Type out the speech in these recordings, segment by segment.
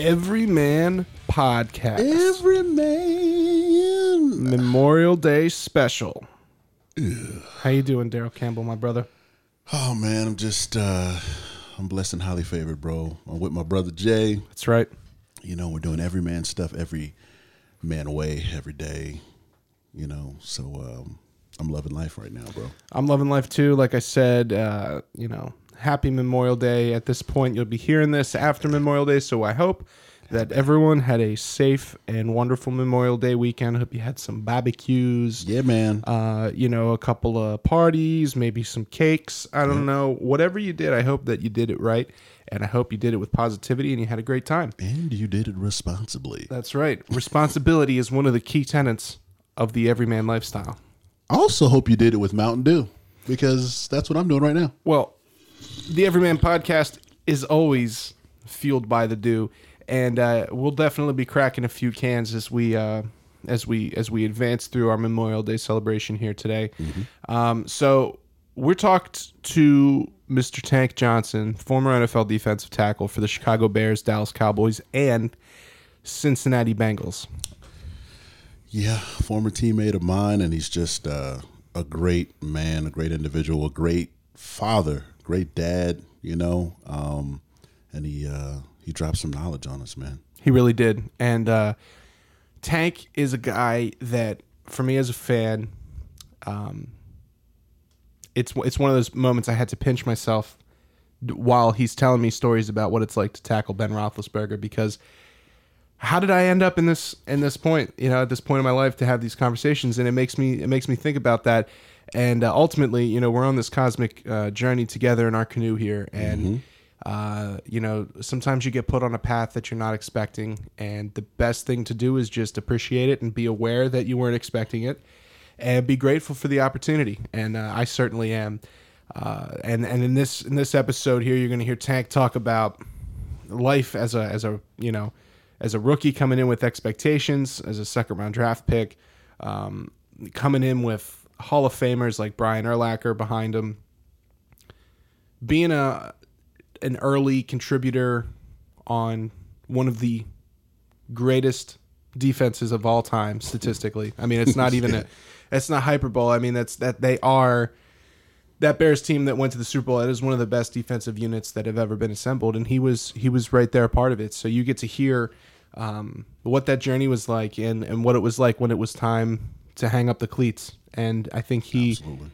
Everyman Podcast Every man. Memorial Day Special. How you doing, Daryl Campbell, my brother? Oh man, I'm just uh I'm blessed and highly favored, bro. I'm with my brother Jay. That's right. You know, we're doing every man stuff every man way every day. You know, so um I'm loving life right now, bro. I'm loving life too. Like I said, uh, you know, happy Memorial Day. At this point, you'll be hearing this after Memorial Day, so I hope that everyone had a safe and wonderful Memorial Day weekend. I hope you had some barbecues. Yeah, man. uh, you know, a couple of parties, maybe some cakes. I don't know. Whatever you did, I hope that you did it right. And I hope you did it with positivity and you had a great time. and you did it responsibly. That's right. Responsibility is one of the key tenets of the everyman lifestyle. I also hope you did it with Mountain Dew because that's what I'm doing right now. Well, the Everyman podcast is always fueled by the dew, and uh, we'll definitely be cracking a few cans as we uh, as we as we advance through our Memorial Day celebration here today. Um, so we're talked to Mr. Tank Johnson, former NFL defensive tackle for the Chicago Bears, Dallas Cowboys, and Cincinnati Bengals. Yeah, former teammate of mine, and he's just uh, a great man, a great individual, a great father, great dad. You know, um, and he uh, he dropped some knowledge on us, man. He really did. And uh, Tank is a guy that, for me as a fan, um, it's it's one of those moments I had to pinch myself while he's telling me stories about what it's like to tackle Ben Roethlisberger because how did I end up in this in this point you know at this point in my life to have these conversations and it makes me it makes me think about that and uh, ultimately you know we're on this cosmic uh, journey together in our canoe here. And uh, you know sometimes you get put on a path that you're not expecting. And the best thing to do is just appreciate it and be aware that you weren't expecting it. And be grateful for the opportunity. And uh, I certainly am. Uh, and and in this in this episode here you're going to hear Tank talk about life as a as a you know as a rookie coming in with expectations as a second round draft pick um, coming in with Hall of Famers like Brian Urlacher behind him. Being a an early contributor on one of the greatest defenses of all time statistically. I mean it's not even a it's not hyperbole. I mean that's that they are that Bears team that went to the Super Bowl, that is one of the best defensive units that have ever been assembled, and he was he was right there, a part of it. So you get to hear um, what that journey was like, and and what it was like when it was time to hang up the cleats. And I think he Absolutely.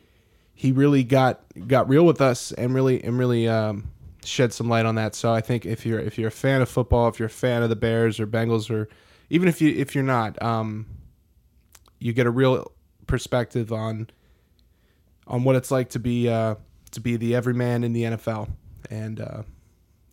he really got got real with us, and really and really um, shed some light on that. So I think if you're if you're a fan of football, if you're a fan of the Bears or Bengals, or even if you if you're not, um, you get a real perspective on on what it's like to be uh, to be the everyman in the NFL, and uh,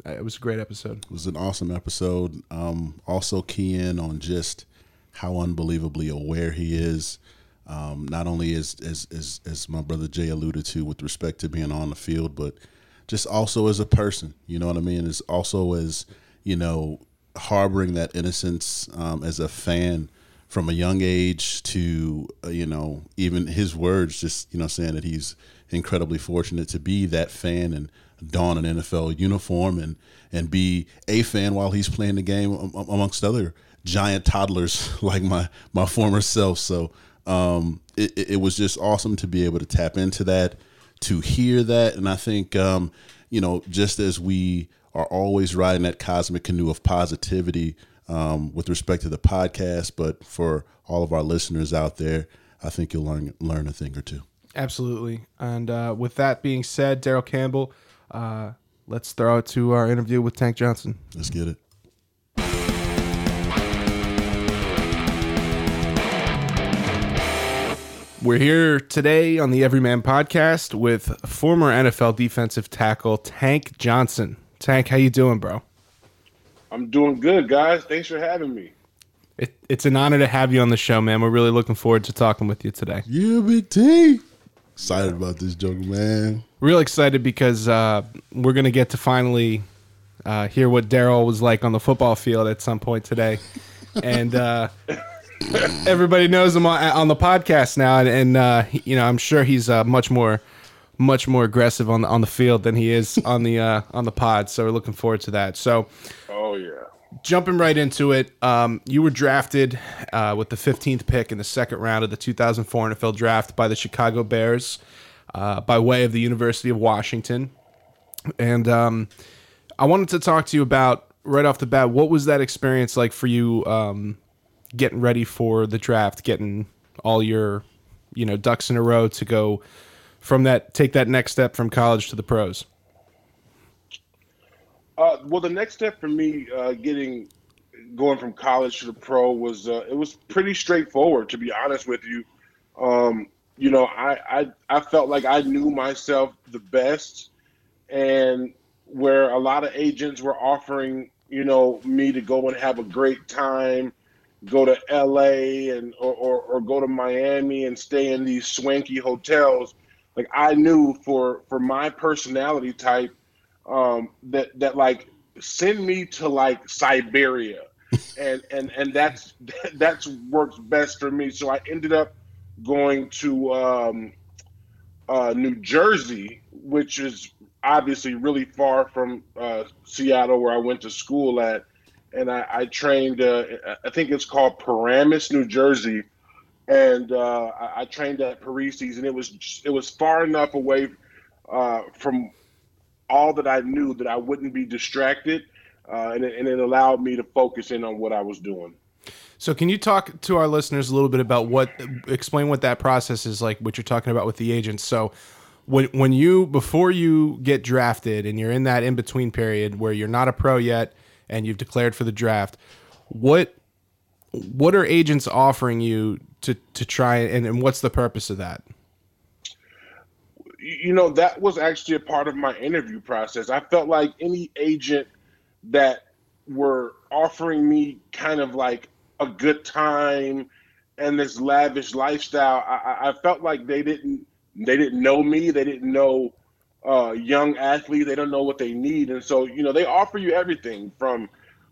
it was a great episode. It was an awesome episode. Um, also key in on just how unbelievably aware he is. Um, not only as, as as as my brother Jay alluded to with respect to being on the field, but just also as a person. You know what I mean? Is also as you know harboring that innocence um, as a fan from a young age to uh, you know even his words just you know saying that he's incredibly fortunate to be that fan and don an NFL uniform and and be a fan while he's playing the game am- am- amongst other giant toddlers like my my former self so um it, it was just awesome to be able to tap into that to hear that and I think um you know just as we are always riding that cosmic canoe of positivity um, with respect to the podcast, but for all of our listeners out there, I think you'll learn learn a thing or two. Absolutely. And uh, with that being said, Daryl Campbell, uh, let's throw it to our interview with Tank Johnson. Let's get it. We're here today on the Everyman Podcast with former NFL defensive tackle Tank Johnson. Tank, how you doing, bro? I'm doing good, guys. Thanks for having me. It, it's an honor to have you on the show, man. We're really looking forward to talking with you today. Yeah, Big T. Excited about this joke, man. Real excited because uh, we're going to get to finally uh, hear what Daryl was like on the football field at some point today. And uh, everybody knows him on, on the podcast now. And, and uh, you know, I'm sure he's uh, much more much more aggressive on the on the field than he is on the uh, on the pod. So we're looking forward to that. So Oh yeah. jumping right into it, um, you were drafted uh, with the 15th pick in the second round of the 2004 NFL Draft by the Chicago Bears uh, by way of the University of Washington. And um, I wanted to talk to you about right off the bat what was that experience like for you um, getting ready for the draft, getting all your you know ducks in a row to go from that take that next step from college to the pros. Uh, well, the next step for me, uh, getting going from college to the pro was uh, it was pretty straightforward. To be honest with you, um, you know, I, I I felt like I knew myself the best, and where a lot of agents were offering, you know, me to go and have a great time, go to L.A. and or, or, or go to Miami and stay in these swanky hotels. Like I knew for for my personality type um, that that like send me to like Siberia, and and and that's that's works best for me. So I ended up going to um, uh, New Jersey, which is obviously really far from uh, Seattle, where I went to school at, and I, I trained. Uh, I think it's called Paramus, New Jersey, and uh, I, I, trained at Parisi's, and it was it was far enough away uh, from all that I knew that I wouldn't be distracted, uh, and, it, and it allowed me to focus in on what I was doing. So, can you talk to our listeners a little bit about what, explain what that process is like, what you're talking about with the agents? So, when when you before you get drafted and you're in that in between period where you're not a pro yet and you've declared for the draft, what what are agents offering you to to try and, and what's the purpose of that? you know, that was actually a part of my interview process. I felt like any agent that were offering me kind of like a good time and this lavish lifestyle, I, I felt like they didn't they didn't know me. They didn't know uh, young athletes. They don't know what they need, and so you know they offer you everything from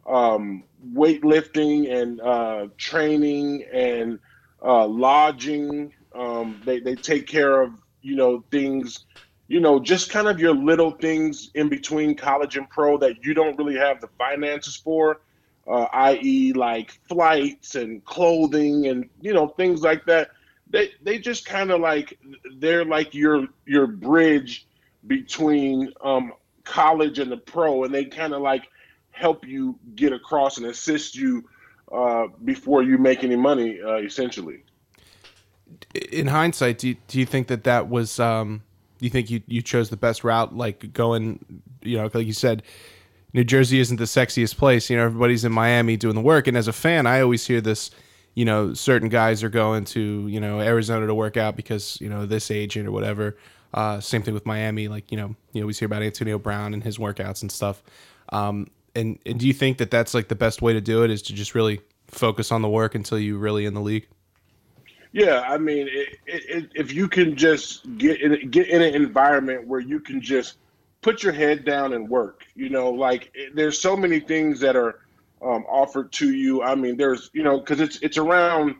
um, weightlifting and uh, training and uh, lodging. Um, they they take care of you know, things, you know, just kind of your little things in between college and pro that you don't really have the finances for, uh, i.e., like flights and clothing and you know things like that. They they just kind of like they're like your your bridge between um, college and the pro, and they kind of like help you get across and assist you uh, before you make any money, uh, essentially in hindsight, do you, do you think that that was? Um, do you think you, you chose the best route, like going, you know, like you said, New Jersey isn't the sexiest place. You know, everybody's in Miami doing the work, and as a fan, I always hear this. You know, certain guys are going to you know Arizona to work out because you know this agent or whatever. Uh, same thing with Miami. Like you know, you always hear about Antonio Brown and his workouts and stuff. Um, and, and do you think that that's like the best way to do it is to just really focus on the work until you really in the league? Yeah, I mean, it, it, if you can just get in, get in an environment where you can just put your head down and work, you know, like there's so many things that are um, offered to you. I mean, there's you know, because it's it's around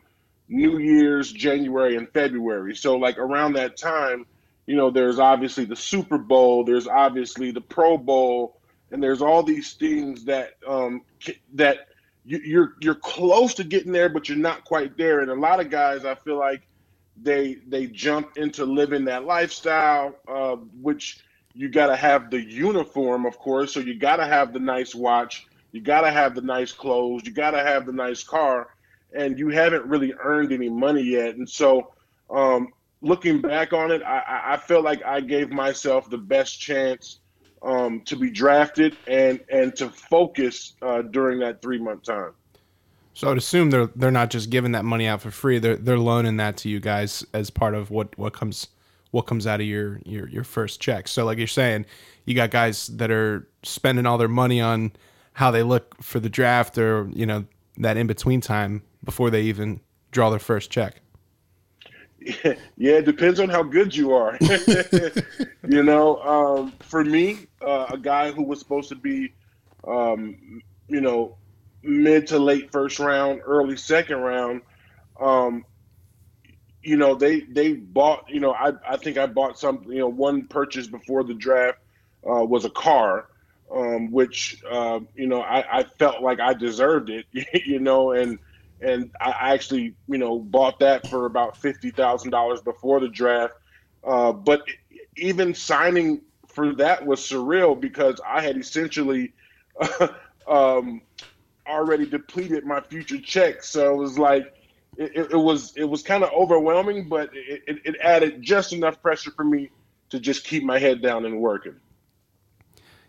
New Year's, January, and February. So like around that time, you know, there's obviously the Super Bowl, there's obviously the Pro Bowl, and there's all these things that um, that you, you're you're close to getting there, but you're not quite there. And a lot of guys, I feel like they they jump into living that lifestyle, uh, which you got to have the uniform, of course. So you got to have the nice watch, you got to have the nice clothes, you got to have the nice car, and you haven't really earned any money yet. And so, um, looking back on it, I, I feel like I gave myself the best chance um, to be drafted and and to focus uh, during that three month time. So I'd assume they're they're not just giving that money out for free. They're they're loaning that to you guys as part of what what comes what comes out of your your your first check. So like you're saying, you got guys that are spending all their money on how they look for the draft or you know that in between time before they even draw their first check. Yeah, it depends on how good you are. you know, um, for me, uh, a guy who was supposed to be, um, you know, mid to late first round, early second round, um, you know, they they bought. You know, I I think I bought some. You know, one purchase before the draft uh, was a car. um, which uh, you know I, I, felt like I deserved it, you know, and and I actually you know bought that for about fifty thousand dollars before the draft. Uh, but even signing for that was surreal because I had essentially um, already depleted my future checks, so it was like. It, it was it was kind of overwhelming, but it, it, it added just enough pressure for me to just keep my head down and working.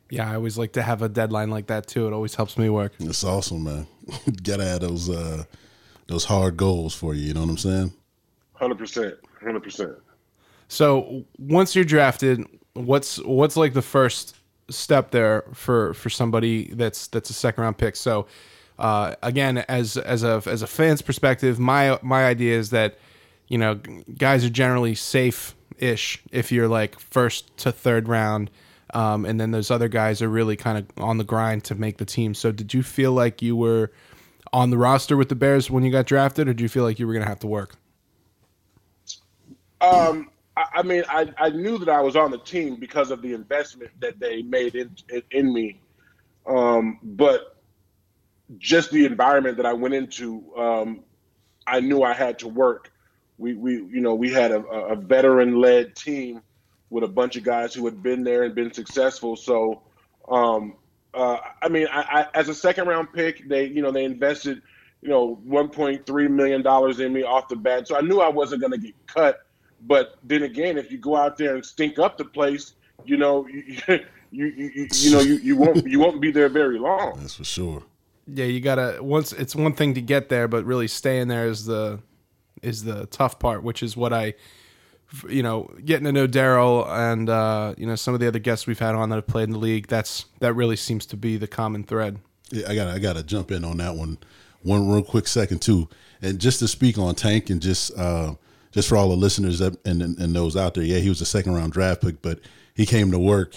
Yeah, I always like to have a deadline like that too. It always helps me work. It's awesome, man. Gotta have those uh those hard goals for you. You know what I'm saying? Hundred percent, hundred percent. So once you're drafted, what's what's like the first step there for for somebody that's that's a second round pick? So uh, again, as as a as a fan's perspective, my my idea is that you know guys are generally safe ish if you're like first to third round. Um, and then those other guys are really kind of on the grind to make the team. So, did you feel like you were on the roster with the Bears when you got drafted, or do you feel like you were going to have to work? Um, I, I, mean, I, I knew that I was on the team because of the investment that they made in in, in me. Um, but just the environment that I went into, um, I knew I had to work we we you know we had a, a veteran led team with a bunch of guys who had been there and been successful. So, um, uh, I mean, I, I, as a second round pick, they you know they invested you know 1.3 million dollars in me off the bat. So I knew I wasn't going to get cut. But then again, if you go out there and stink up the place, you know you you you, you know you, you won't you won't be there very long. That's for sure. Yeah, you gotta once it's one thing to get there, but really staying there is the is the tough part, which is what I, you know, getting to know Daryl and uh, you know some of the other guests we've had on that have played in the league. That's that really seems to be the common thread. Yeah, I got I got to jump in on that one, one real quick second too, and just to speak on Tank and just uh, just for all the listeners that, and, and those out there. Yeah, he was a second round draft pick, but he came to work,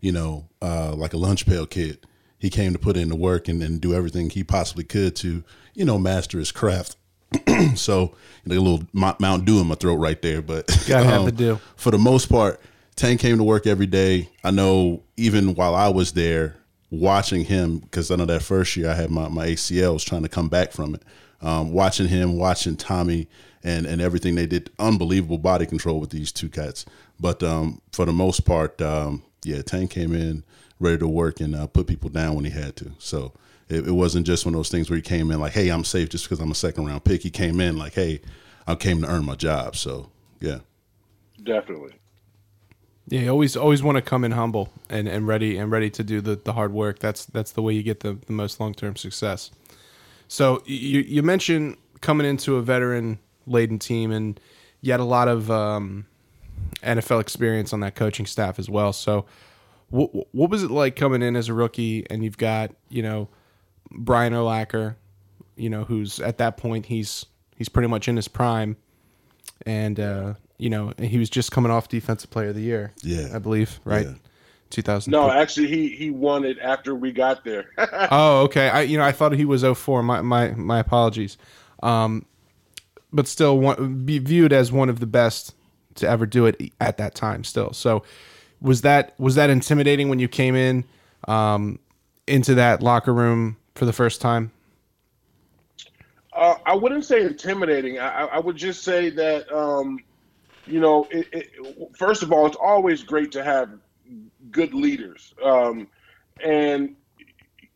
you know, uh, like a lunch pail kid. He came to put in the work and, and do everything he possibly could to, you know, master his craft so a little Mount Dew in my throat right there. But gotta um, have the dew. For the most part, Tank came to work every day. I know even while I was there, watching him because I know that first year I had my my ACL was trying to come back from it. Um, watching him, watching Tommy, and and everything they did, unbelievable body control with these two cats. But um, for the most part, um, yeah, Tank came in ready to work and uh, put people down when he had to. So it, it, wasn't just one of those things where he came in like, "Hey, I'm safe just because I'm a second round pick." He came in like, "Hey, I came to earn my job." So yeah, definitely. Yeah, you always always want to come in humble and, and ready and ready to do the, the hard work. That's that's the way you get the, the most long term success. So you you mentioned coming into a veteran laden team and you had a lot of um, NFL experience on that coaching staff as well. So what what was it like coming in as a rookie and you've got you know Brian Urlacher, you know, who's at that point he's he's pretty much in his prime, and uh, you know he was just coming off Defensive Player of the Year. Yeah, I believe right. Yeah. 2000. No, actually, he he won it after we got there. oh, okay. I you know I thought he was 04. My my my apologies. Um, but still, one, be viewed as one of the best to ever do it at that time. Still, so was that was that intimidating when you came in um, into that locker room for the first time? Uh, I wouldn't say intimidating. I, I would just say that, um, you know, it, it, first of all, it's always great to have good leaders. Um, and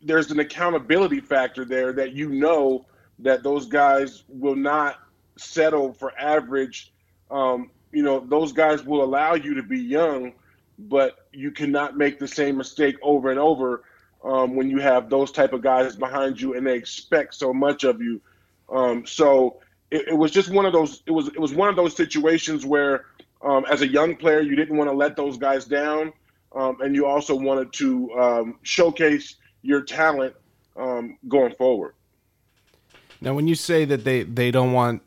there's an accountability factor there that you know that those guys will not settle for average. Um, you know, those guys will allow you to be young, but you cannot make the same mistake over and over um, when you have those type of guys behind you and they expect so much of you. Um, so it, it, was just one of those. It was it was one of those situations where, um, as a young player, you didn't want to let those guys down, um, and you also wanted to um, showcase your talent um, going forward. Now, when you say that they they don't want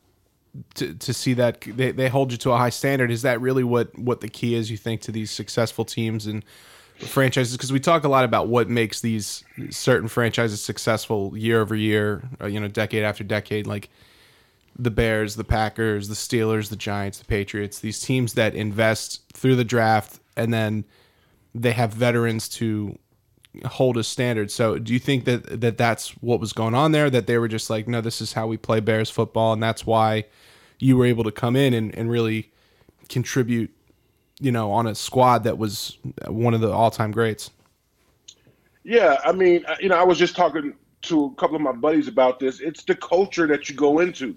to, to see that they, they hold you to a high standard, is that really what what the key is? You think to these successful teams and franchises because we talk a lot about what makes these certain franchises successful year over year, uh, you know, decade after decade, like the Bears, the Packers, the Steelers, the Giants, the Patriots, these teams that invest through the draft and then they have veterans to hold a standard. So do you think that that that's what was going on there? That they were just like, no, this is how we play Bears football, and that's why you were able to come in and, and really contribute, you know, on a squad that was one of the all time greats. Yeah, I mean, you know, I was just talking to a couple of my buddies about this. It's the culture that you go into.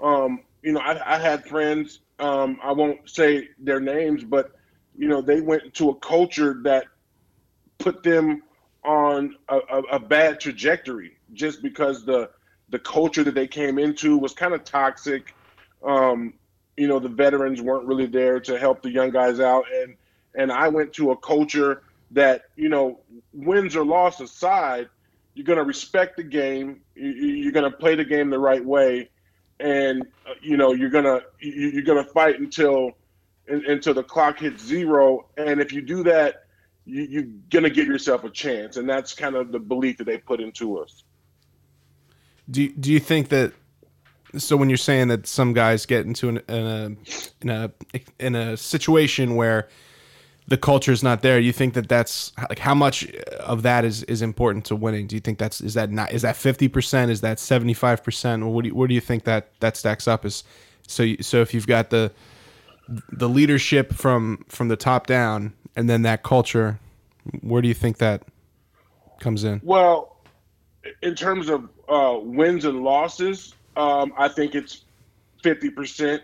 Um, you know, I, I had friends. Um, I won't say their names, but you know, they went to a culture that put them on a, a, a bad trajectory just because the the culture that they came into was kind of toxic. Um, you know, the veterans weren't really there to help the young guys out, and and I went to a culture that you know, wins or loss aside, you're going to respect the game. You're going to play the game the right way, and uh, you know you're going to you're going to fight until until the clock hits zero. And if you do that, you, are going to give yourself a chance. And that's kind of the belief that they put into us. Do Do you think that? So when you're saying that some guys get into an, in a in a in a situation where the culture is not there. You think that that's like how much of that is is important to winning? Do you think that's is that not is that fifty percent? Is that seventy five percent? What do you, where do you think that that stacks up? Is so so if you've got the the leadership from from the top down and then that culture, where do you think that comes in? Well, in terms of uh, wins and losses, um, I think it's fifty percent.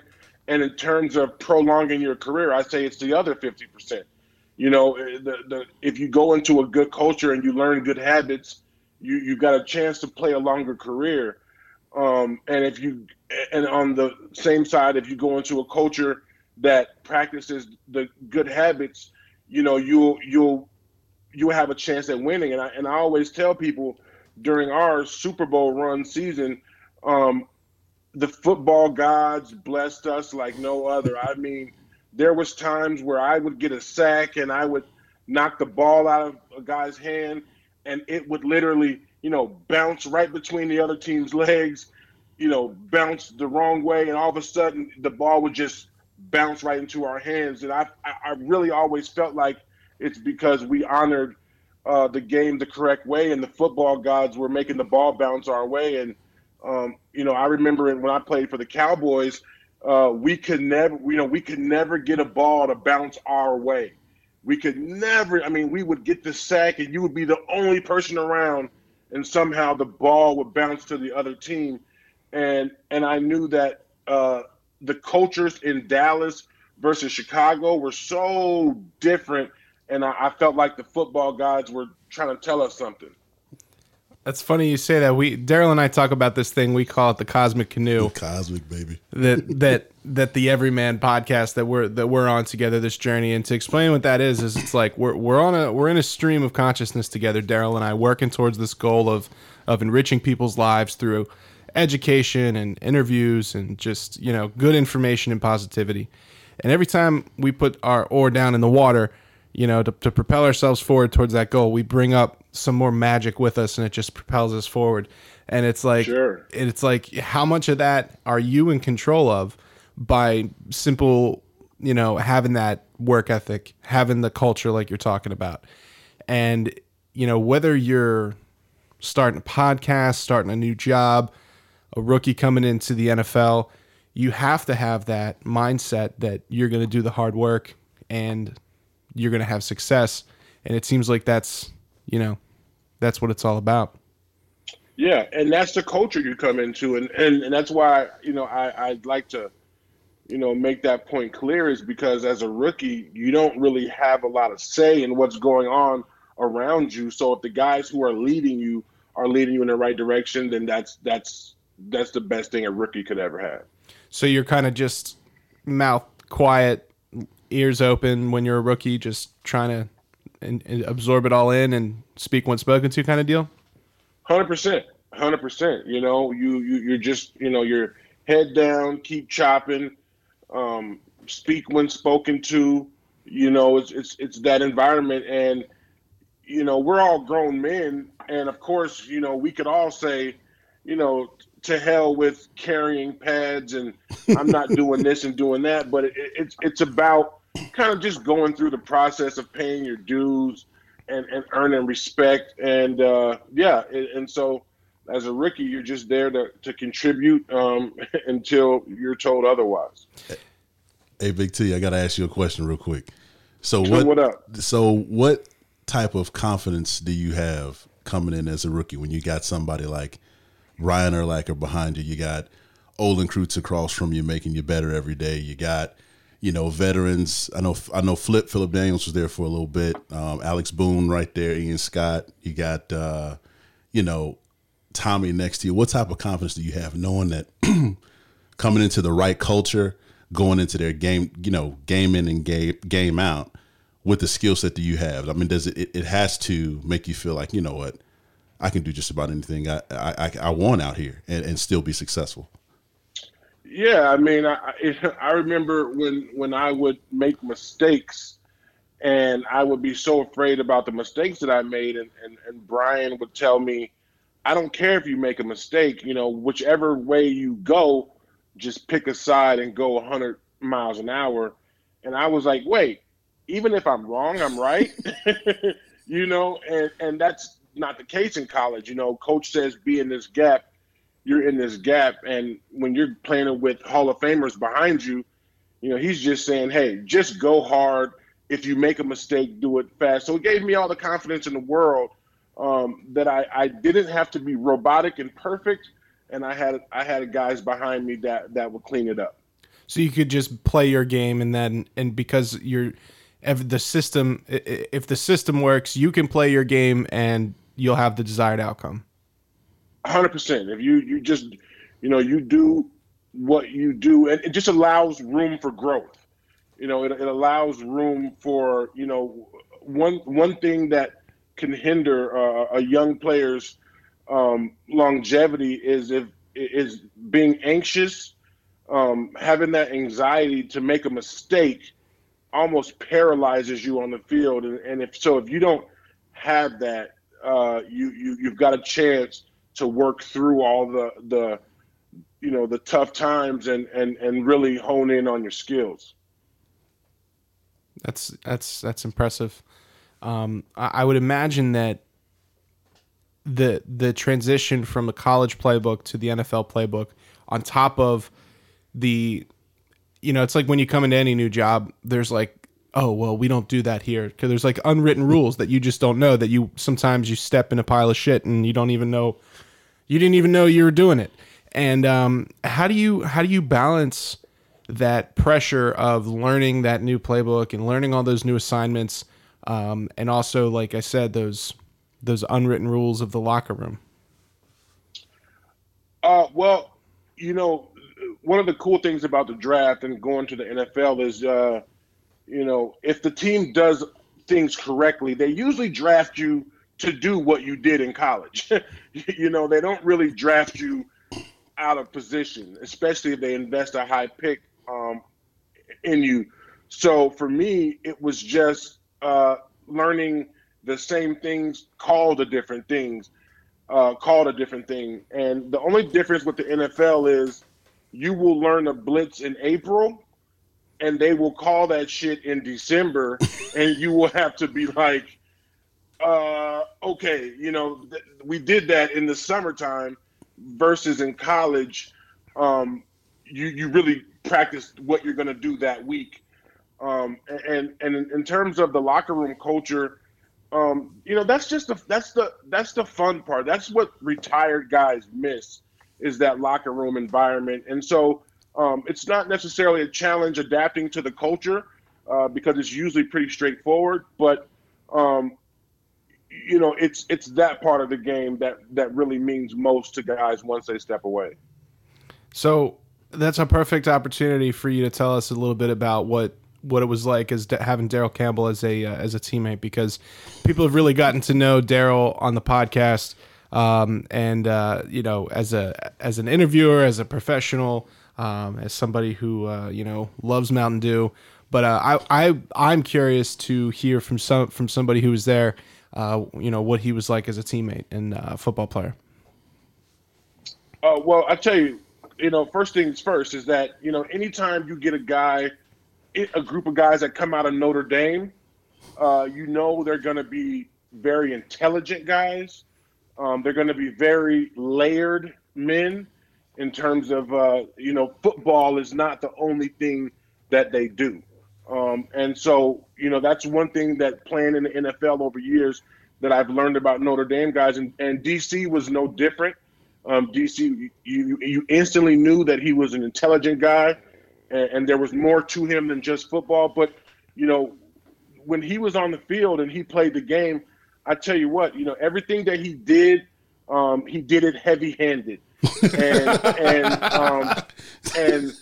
And in terms of prolonging your career, I say it's the other 50%. You know, eh, the, the, if you go into a good culture and you learn good habits, you, you got a chance to play a longer career. Um, and if you, and on the same side, if you go into a culture that practices the good habits, you know, you'll, you'll, you'll have a chance at winning. And I, and I always tell people during our Super Bowl run season, um, the football gods blessed us like no other. I mean, there was times where I would get a sack and I would knock the ball out of a guy's hand and it would literally, you know, bounce right between the other team's legs, you know, bounce the wrong way and all of a sudden the ball would just bounce right into our hands and I I really always felt like it's because we honored uh, the game the correct way and the football gods were making the ball bounce our way and um, you know, I remember when I played for the Cowboys, uh, we could never, you know, we could never get a ball to bounce our way. We could never. I mean, we would get the sack, and you would be the only person around, and somehow the ball would bounce to the other team. And and I knew that uh, the cultures in Dallas versus Chicago were so different, and I, I felt like the football gods were trying to tell us something. That's funny you say that. We Daryl and I talk about this thing. We call it the cosmic canoe. The cosmic baby. That that that the Everyman podcast that we're that we're on together this journey. And to explain what that is, is it's like we're we're on a we're in a stream of consciousness together. Daryl and I working towards this goal of of enriching people's lives through education and interviews and just you know good information and positivity. And every time we put our oar down in the water, you know, to, to propel ourselves forward towards that goal, we bring up some more magic with us and it just propels us forward. And it's like, sure. it's like, how much of that are you in control of by simple, you know, having that work ethic, having the culture like you're talking about? And, you know, whether you're starting a podcast, starting a new job, a rookie coming into the NFL, you have to have that mindset that you're going to do the hard work and you're going to have success. And it seems like that's, you know, that's what it's all about. Yeah, and that's the culture you come into, and and, and that's why you know I I'd like to, you know, make that point clear is because as a rookie you don't really have a lot of say in what's going on around you. So if the guys who are leading you are leading you in the right direction, then that's that's that's the best thing a rookie could ever have. So you're kind of just mouth quiet, ears open when you're a rookie, just trying to and, and absorb it all in and speak when spoken to, kind of deal. Hundred percent, hundred percent. You know, you you you're just you know your head down, keep chopping, um, speak when spoken to. You know, it's it's it's that environment, and you know we're all grown men, and of course, you know we could all say, you know, to hell with carrying pads and I'm not doing this and doing that. But it, it's it's about kind of just going through the process of paying your dues and, and earning respect. And uh, yeah, and, and, so as a rookie, you're just there to, to contribute um, until you're told otherwise. Hey, Big T, I got to ask you a question real quick. So what? What up? So what type of confidence do you have coming in as a rookie when you got somebody like Brian Urlacher behind you? You got Olin Kreutz across from you, making you better every day. You got you know, veterans. I know I know Flip Philip Daniels was there for a little bit. Um, Alex Brown right there. Ian Scott. You got uh, you know Tommy next to you. What type of confidence do you have knowing that coming into the right culture, going into their game, you know, game in and game game out with the skill set that you have? I mean, does it, it? It has to make you feel like you know what I can do just about anything I I, I want out here and, and still be successful. Yeah, I mean, I I remember when when I would make mistakes, and I would be so afraid about the mistakes that I made, and and, and Brian would tell me, I don't care if you make a mistake, you know, whichever way you go, just pick a side and go 100 miles an hour. And I was like, wait, even if I'm wrong, I'm right, you know, and and that's not the case in college. You know, coach says be in this gap you're in this gap. And when you're playing with Hall of Famers behind you, you know, he's just saying, hey, just go hard. If you make a mistake, do it fast. So it gave me all the confidence in the world um, that I, I didn't have to be robotic and perfect. And I had I had guys behind me that that would clean it up. So you could just play your game, and then and because you're if the system if the system works, you can play your game, and you'll have the desired outcome hundred percent. If you you just you know you do what you do, and it just allows room for growth. You know, it, it allows room for you know one one thing that can hinder uh, a young player's um, longevity is if is being anxious, um, having that anxiety to make a mistake almost paralyzes you on the field. And, and if so, if you don't have that, uh, you, you you've got a chance to work through all the the you know the tough times and and and really hone in on your skills. That's that's that's impressive. Um, I, I would imagine that the the transition from the college playbook to the NFL playbook, on top of the, you know, it's like when you come into any new job, there's like, oh well, we don't do that here because there's like unwritten rules that you just don't know that you sometimes you step in a pile of shit and you don't even know you didn't even know you were doing it. And um, how do you how do you balance that pressure of learning that new playbook and learning all those new assignments, um, and also, like I said, those those unwritten rules of the locker room? Uh, well, you know, one of the cool things about the draft and going to the NFL is, uh, you know, if the team does things correctly, they usually draft you to do what you did in college. you know, they don't really draft you out of position, especially if they invest a high pick um, in you. So for me, it was just uh, learning the same things called a different things, uh, called a different thing. And the only difference with the NFL is you will learn a blitz in April and they will call that shit in December and you will have to be like, uh, okay, you know, th- we did that in the summertime versus in college. Um, you you really practice what you're going to do that week. Um, and and in terms of the locker room culture, um, you know, that's just the that's the that's the fun part. That's what retired guys miss is that locker room environment. And so um, it's not necessarily a challenge adapting to the culture uh, because it's usually pretty straightforward. But um, you know, it's it's that part of the game that that really means most to guys once they step away. So that's a perfect opportunity for you to tell us a little bit about what what it was like as having Daryl Campbell as a uh, as a teammate because people have really gotten to know Daryl on the podcast um, and uh, you know as a as an interviewer as a professional um, as somebody who uh, you know loves Mountain Dew but uh, I I I'm curious to hear from some from somebody who was there uh, you know what he was like as a teammate and uh, football player. Uh, well, I tell you, you know, first things first is that you know anytime you get a guy, a group of guys that come out of Notre Dame, uh, you know they're going to be very intelligent guys. Um, they're going to be very layered men in terms of uh, you know football is not the only thing that they do. Um, and so you know that's one thing that playing in the NFL over years that I've learned about Notre Dame guys, and, and DC was no different. Um, DC, you you instantly knew that he was an intelligent guy, and, and there was more to him than just football. But you know, when he was on the field and he played the game, I tell you what, you know, everything that he did, um, he did it heavy-handed, and and um, and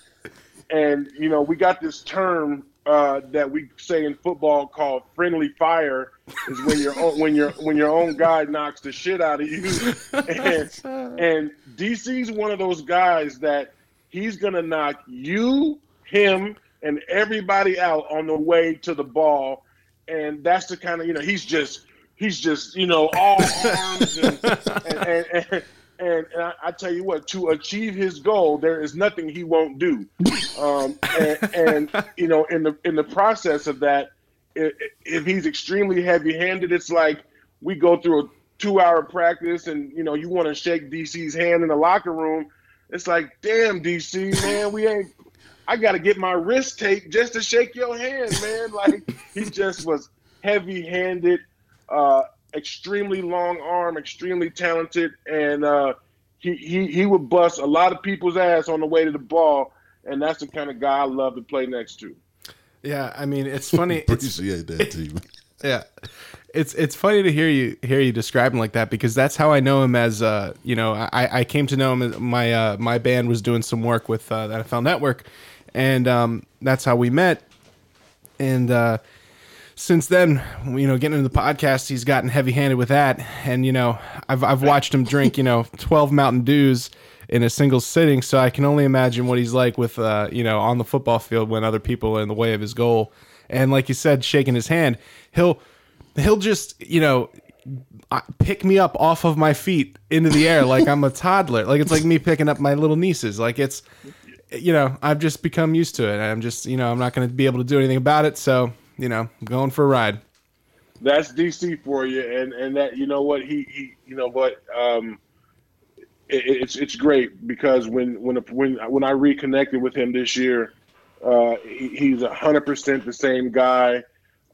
and you know, we got this term uh, that we say in football called friendly fire is when your own, when your when your own guy knocks the shit out of you. And, and DC's one of those guys that he's gonna knock you, him, and everybody out on the way to the ball. And that's the kind of you know he's just he's just you know all arms and, and, and, and and, and I, I, tell you what, to achieve his goal, there is nothing he won't do. Um, and, and, you know, in the in the process of that, if, he's extremely heavy-handed, it's like we go through a two-hour practice, and you know, you want to shake DC's hand in the locker room. It's like, damn, DC, man, we ain't. I got to get my wrist taped just to shake your hand, man. Like he just was heavy-handed. Uh, extremely long arm, extremely talented, and uh, he, he he would bust a lot of people's ass on the way to the ball, and that's the kind of guy I love to play next to. Yeah, I mean it's funny. Appreciate that team. Yeah, it's it's funny to hear you hear you describe him like that because that's how I know him as uh you know I, I came to know him as my uh, my band was doing some work with uh, the NFL Network, and um, that's how we met, and uh, since then, you know, getting into the podcast, he's gotten heavy handed with that. And, you know, I've, I've watched him drink, you know, 12 Mountain Dews in a single sitting. So I can only imagine what he's like with, uh, you know, on the football field when other people are in the way of his goal. And like you said, shaking his hand, he'll, he'll just, you know, pick me up off of my feet into the air like I'm a toddler. Like it's like me picking up my little nieces. Like it's, you know, I've just become used to it. I'm just, you know, I'm not going to be able to do anything about it. So you know, going for a ride. That's DC for you, and and that you know what he he you know what um, it, it's it's great because when when when when I reconnected with him this year, uh, he, he's hundred percent the same guy.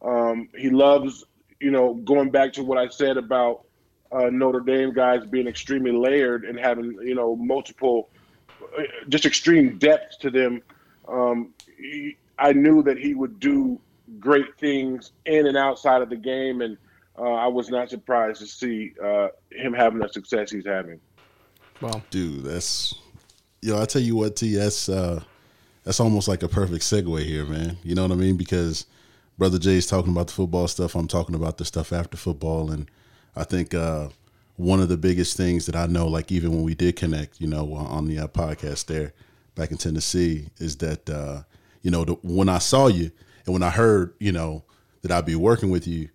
Um, he loves you know going back to what I said about uh, Notre Dame guys being extremely layered and having you know multiple uh, just extreme depth to them. Um, he, I knew that he would do great things in and outside of the game, and uh, I was not surprised to see uh, him having the success he's having. Well, dude, that's yo. I tell you what, T. That's uh, that's almost like a perfect segue here, man. You know what I mean? Because brother Jay's talking about the football stuff. I'm talking about the stuff after football, and I think uh, one of the biggest things that I know, like even when we did connect, you know, on the uh, podcast there back in Tennessee, is that uh, you know the, when I saw you and when I heard, you know, that I'd be working with you,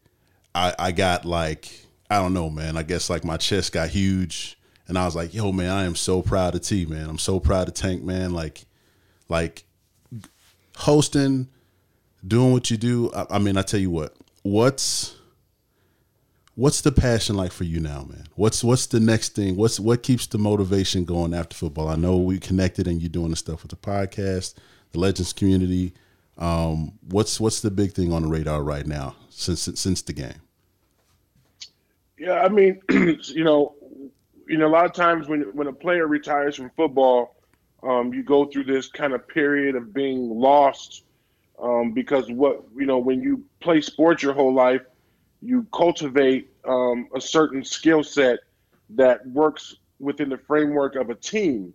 I, I got like, I don't know, man. I guess like my chest got huge. And I was like, yo, man, I am so proud of T, man. I'm so proud of Tank, man. Like, like hosting, doing what you do. I, I mean, I tell you what, what's what's the passion like for you now, man? What's what's the next thing? What's what keeps the motivation going after football? I know we connected and you're doing the stuff with the podcast, the Legends community. Um, what's what's the big thing on the radar right now since since the game? Yeah, I mean, you know, you know, a lot of times when when a player retires from football, um, you go through this kind of period of being lost um, because what you know when you play sports your whole life, you cultivate um, a certain skill set that works within the framework of a team,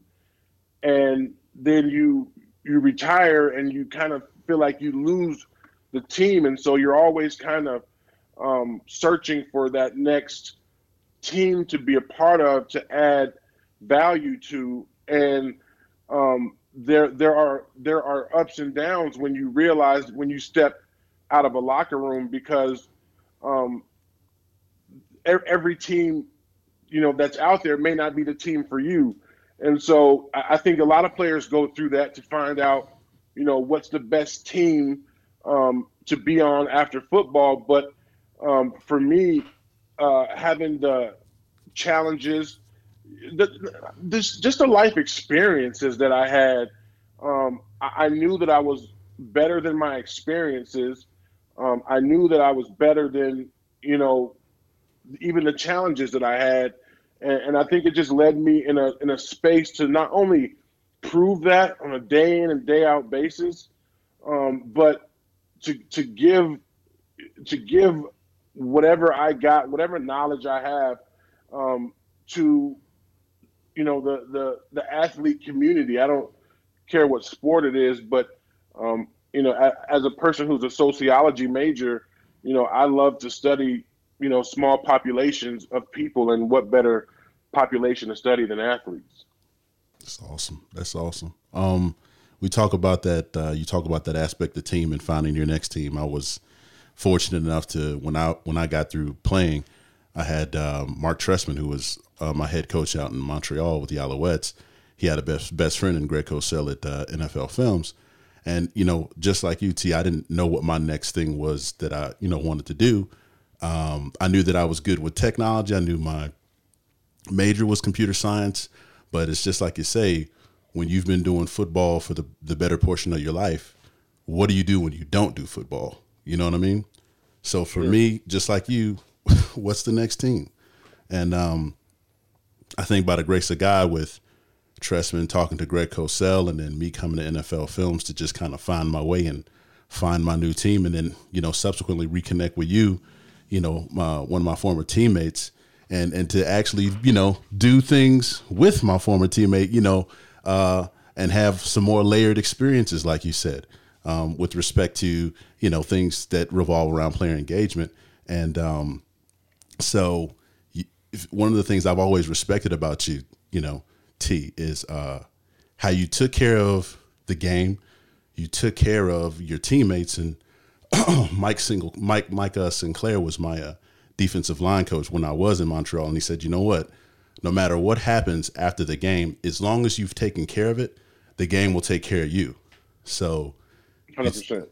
and then you you retire and you kind of feel like you lose the team, and so you're always kind of um, searching for that next team to be a part of to add value to, and um, there there are there are ups and downs when you realize when you step out of a locker room because um, every team you know that's out there may not be the team for you. And so i think a lot of players go through that to find out you know, what's the best team um, to be on after football. But um, for me, uh, having the challenges, the, this just the life experiences that I had. Um, I, I, knew that I was better than my experiences. Um, I knew that I was better than you know even the challenges that I had, and, and I think it just led me in a in a space to not only prove that on a day in and day out basis, um, but to to give to give whatever I got, whatever knowledge I have, um, to you know the the the athlete community. I don't care what sport it is, but um, you know, as a person who's a sociology major, you know, I love to study you know small populations of people, and what better population to study than athletes. That's awesome. That's awesome. Um, we talk about that. Uh, you talk about that aspect of team and finding your next team. I was fortunate enough to when I when I got through playing, I had um, Marc Trestman, who was uh, my head coach out in Montreal with the Alouettes. He had a best best friend in Greg Cosell at uh, NFL Films, and you know, just like UT, I didn't know what my next thing was that I you know wanted to do. Um, I knew that I was good with technology. I knew my major was computer science, but it's just like you say, when you've been doing football for the, the better portion of your life, what do you do when you don't do football? You know what I mean? So for me, just like you, what's the next team? And um, I think by the grace of God, with Trestman talking to Greg Cosell, and then me coming to NFL Films to just kind of find my way and find my new team, and then you know subsequently reconnect with you, you know, my, one of my former teammates, and and to actually you know do things with my former teammate, you know, uh, and have some more layered experiences, like you said um, with respect to you know things that revolve around player engagement. And um, so, one of the things I've always respected about you, you know, T, is uh, how you took care of the game, you took care of your teammates, and Mike Single, Mike Mike uh, Sinclair was my uh, defensive line coach when I was in Montreal, and he said, you know what, no matter what happens after the game, as long as you've taken care of it, the game will take care of you. So 100%.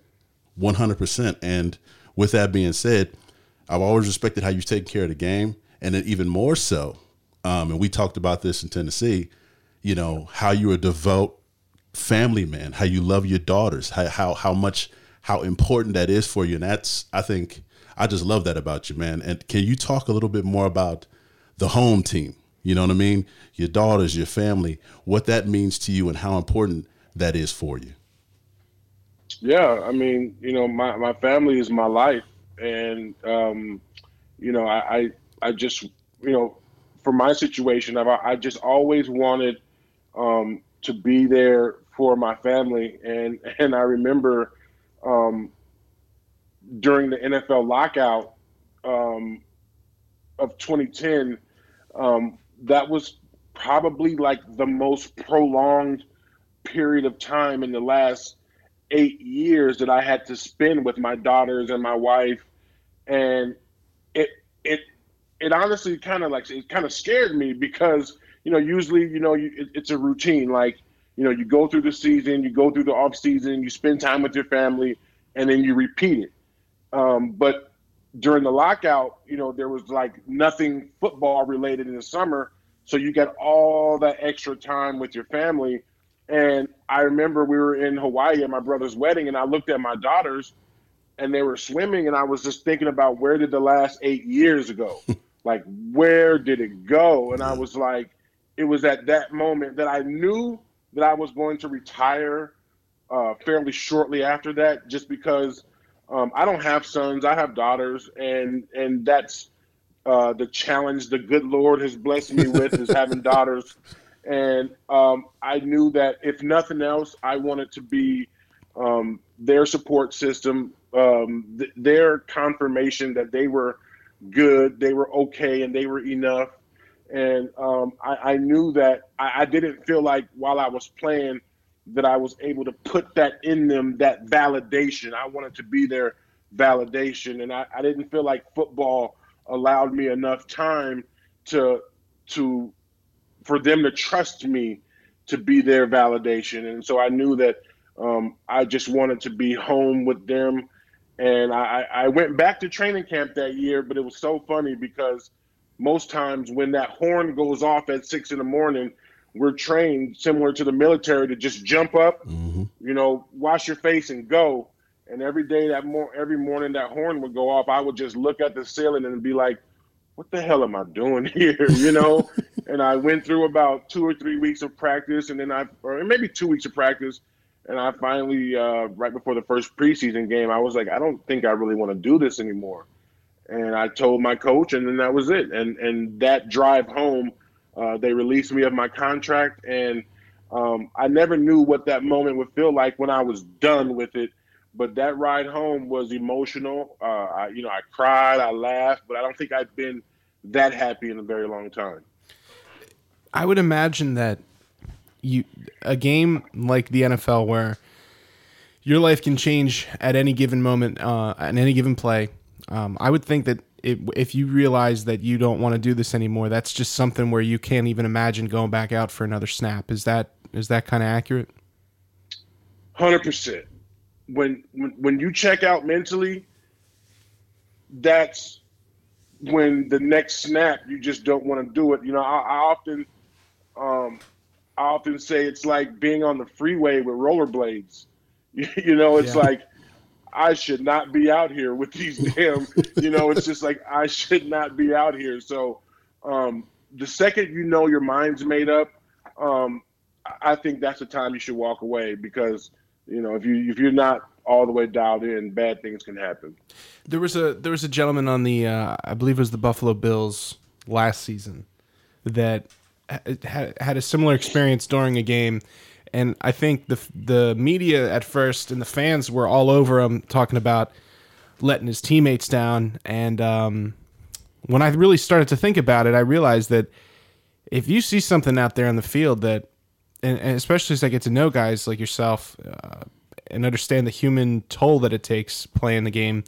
100%. And with that being said, I've always respected how you've taken care of the game. And then even more so, um, and we talked about this in Tennessee, you know, how you're a devout family man, how you love your daughters, how, how, how much, how important that is for you. And that's, I think, I just love that about you, man. And can you talk a little bit more about the home team? You know what I mean? Your daughters, your family, what that means to you and how important that is for you. Yeah, I mean, you know, my, my family is my life, and um, you know, I, I, I just you know, for my situation, I've, I just always wanted um, to be there for my family, and and I remember um, during the NFL lockout um, of 2010, um, that was probably like the most prolonged period of time in the last eight years that I had to spend with my daughters and my wife, and it it it honestly kind of like it kind of scared me because you know usually you know you, it, it's a routine like you know you go through the season, you go through the off season, you spend time with your family, and then you repeat it. Um, but during the lockout, you know there was like nothing football related in the summer, so you got all that extra time with your family and I remember we were in Hawaii at my brother's wedding, and I looked at my daughters, and they were swimming, and I was just thinking about where did the last eight years go? like, where did it go? And I was like, it was at that moment that I knew that I was going to retire uh, fairly shortly after that, just because um, I don't have sons, I have daughters, and and that's uh, the challenge the good Lord has blessed me with is having daughters. And um, I knew that if nothing else, I wanted to be um, their support system, um, th- their confirmation that they were good, they were okay, and they were enough. And um, I, I, knew that I, I, didn't feel like while I was playing that I was able to put that in them, that validation. I wanted to be their validation, and I, I didn't feel like football allowed me enough time to to for them to trust me to be their validation. And so I knew that um, I just wanted to be home with them And I, I went back to training camp that year, but it was so funny because most times when that horn goes off at six in the morning, we're trained similar to the military to just jump up, mm-hmm. you know, wash your face and go. And every day that more every morning that horn would go off, I would just look at the ceiling and be like, "What the hell am I doing here?" You know. and I went through about two or three weeks of practice, and then I, or maybe two weeks of practice, and I finally, uh, right before the first preseason game, I was like, I don't think I really want to do this anymore. And I told my coach, and then that was it. And and that drive home uh, they released me of my contract, and um, I never knew what that moment would feel like when I was done with it. But that ride home was emotional. Uh, I, you know, I cried, I laughed, but I don't think I've been that happy in a very long time. I would imagine that you a game like the NFL where your life can change at any given moment, uh, at any given play. Um, I would think that it, if you realize that you don't want to do this anymore, that's just something where you can't even imagine going back out for another snap. Is that is that kind of accurate? Hundred percent. When when when you check out mentally, that's when the next snap you just don't want to do it. You know, I, I often um, I often say it's like being on the freeway with rollerblades. You, you know, it's yeah. like I should not be out here with these damn, you know, it's just like I should not be out here. So um, the second you know your mind's made up, um, I think that's the time you should walk away because you know if you if you're not all the way dialed in, bad things can happen. There was a there was a gentleman on the uh, I believe it was the Buffalo Bills last season that had had a similar experience during a game and I think the the media at first and the fans were all over him talking about letting his teammates down. And um, when I really started to think about it, I realized that if you see something out there in the field that, and, and especially as I get to know guys like yourself uh, and understand the human toll that it takes playing the game,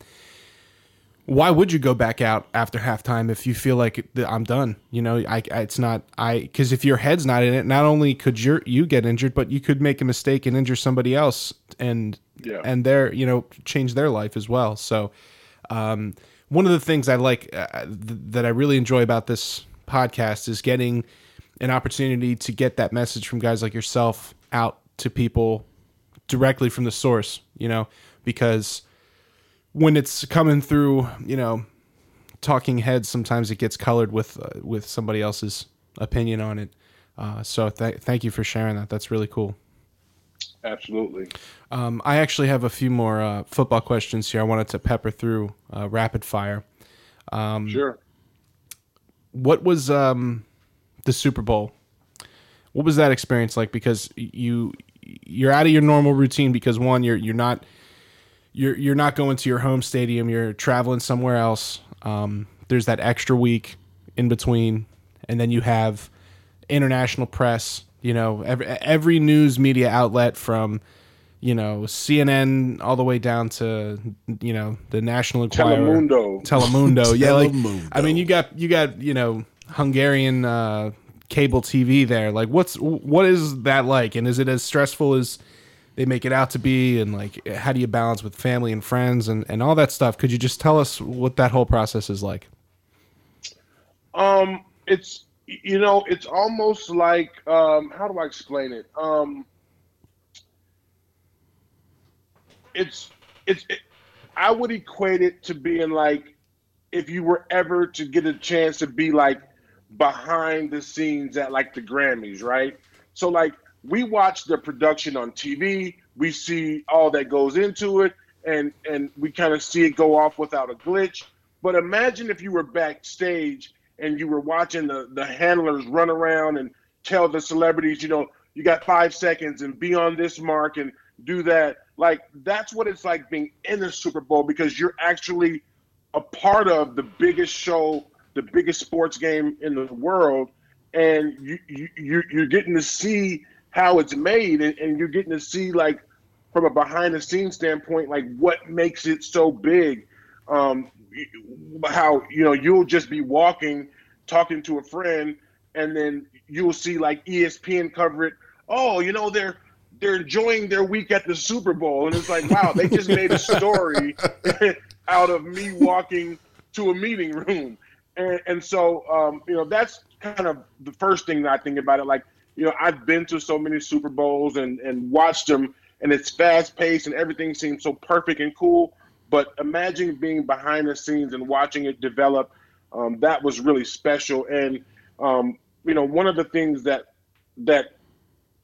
why would you go back out after halftime if you feel like I'm done? You know, I, I it's not I because if your head's not in it, not only could you you get injured, but you could make a mistake and injure somebody else, and yeah. and their you know change their life as well. So, um, one of the things I like uh, th- that I really enjoy about this podcast is getting an opportunity to get that message from guys like yourself out to people directly from the source. You know, because when it's coming through, you know, talking heads, sometimes it gets colored with uh, with somebody else's opinion on it. Uh, so th- thank you for sharing that. That's really cool. Absolutely. Um, I actually have a few more uh, football questions here. I wanted to pepper through uh, rapid fire. Um, sure. What was um, the Super Bowl? What was that experience like? Because you you're out of your normal routine because one, you're you're not you're you're not going to your home stadium. You're traveling somewhere else. Um, there's that extra week in between, and then you have international press. You know, every every news media outlet from you know CNN all the way down to you know the National Enquirer, Telemundo, Telemundo. yeah, like I mean, you got you got you know Hungarian uh, cable TV there. Like, what's what is that like, and is it as stressful as they make it out to be and like how do you balance with family and friends and, and all that stuff? Could you just tell us what that whole process is like? Um it's you know it's almost like um how do i explain it? Um it's it's it, i would equate it to being like if you were ever to get a chance to be like behind the scenes at like the grammys right? So like we watch the production on TV. We see all that goes into it, and and we kind of see it go off without a glitch. But imagine if you were backstage and you were watching the the handlers run around and tell the celebrities, you know, you got five seconds and be on this mark and do that. Like that's what it's like being in the Super Bowl because you're actually a part of the biggest show, the biggest sports game in the world, and you, you you're getting to see how it's made, and, and you're getting to see like from a behind the scenes standpoint, like what makes it so big. Um, how you know you'll just be walking, talking to a friend, and then you'll see like ESPN cover it. Oh, you know they're they're enjoying their week at the Super Bowl, and it's like, wow, they just made a story out of me walking to a meeting room, and, and so um, you know that's kind of the first thing that I think about it. Like, you know, I've been to so many Super Bowls and and watched them, and it's fast paced and everything seems so perfect and cool. But imagine being behind the scenes and watching it develop. Um, that was really special, and um, you know, one of the things that that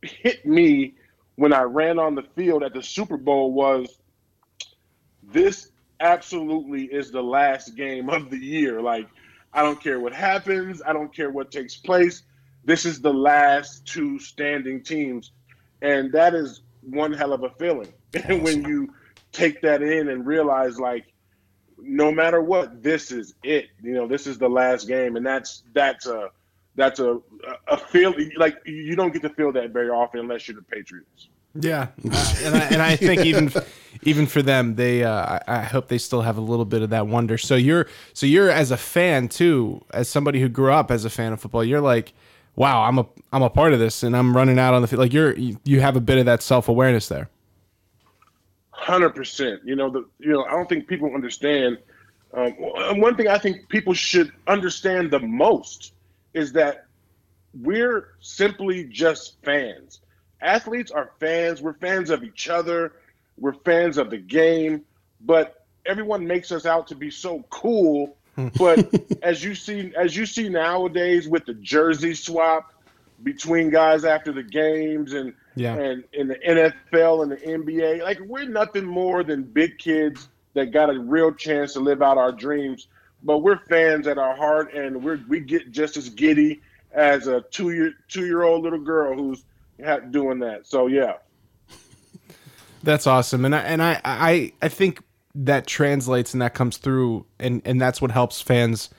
hit me when I ran on the field at the Super Bowl was this absolutely is the last game of the year. Like, I don't care what happens, I don't care what takes place. This is the last two standing teams. And that is one hell of a feeling. And when you take that in and realize, like, no matter what, this is it. You know, this is the last game. And that's, that's a, that's a, a feeling like you don't get to feel that very often unless you're the Patriots. Yeah, uh, and, I, and I think even even for them, they uh, I, I hope they still have a little bit of that wonder. So you're so you're as a fan too, as somebody who grew up as a fan of football. You're like, wow, I'm a I'm a part of this, and I'm running out on the field. Like you're you, have a bit of that self awareness there. Hundred percent. You know the you know I don't think people understand. Um, one thing I think people should understand the most is that we're simply just fans athletes are fans. We're fans of each other. We're fans of the game. But everyone makes us out to be so cool. But as you see, as you see nowadays with the jersey swap between guys after the games and yeah. and in the NFL and the NBA, like we're nothing more than big kids that got a real chance to live out our dreams. But we're fans at our heart, and we we get just as giddy as a two year two year old little girl who's doing that. So yeah, that's awesome, and I and I I I think that translates and that comes through, and and that's what helps fans